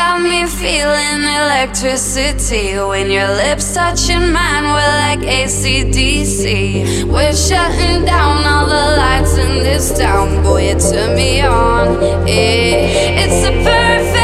got me feeling electricity when your lips touching mine. We're like ACDC. We're shutting down all the lights in this town. Boy, you turn me on. It's a perfect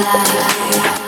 life.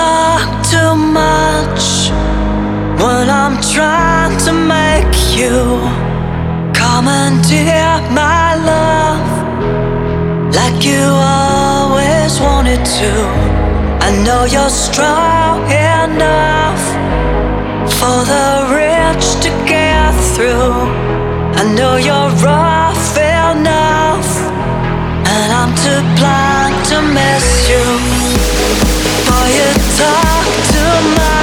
talk too much when I'm trying to make you come and dear my love like you always wanted to. I know you're strong enough for the rich to get through. I know you're rough enough, and I'm too blind to miss you. Boy, talk to my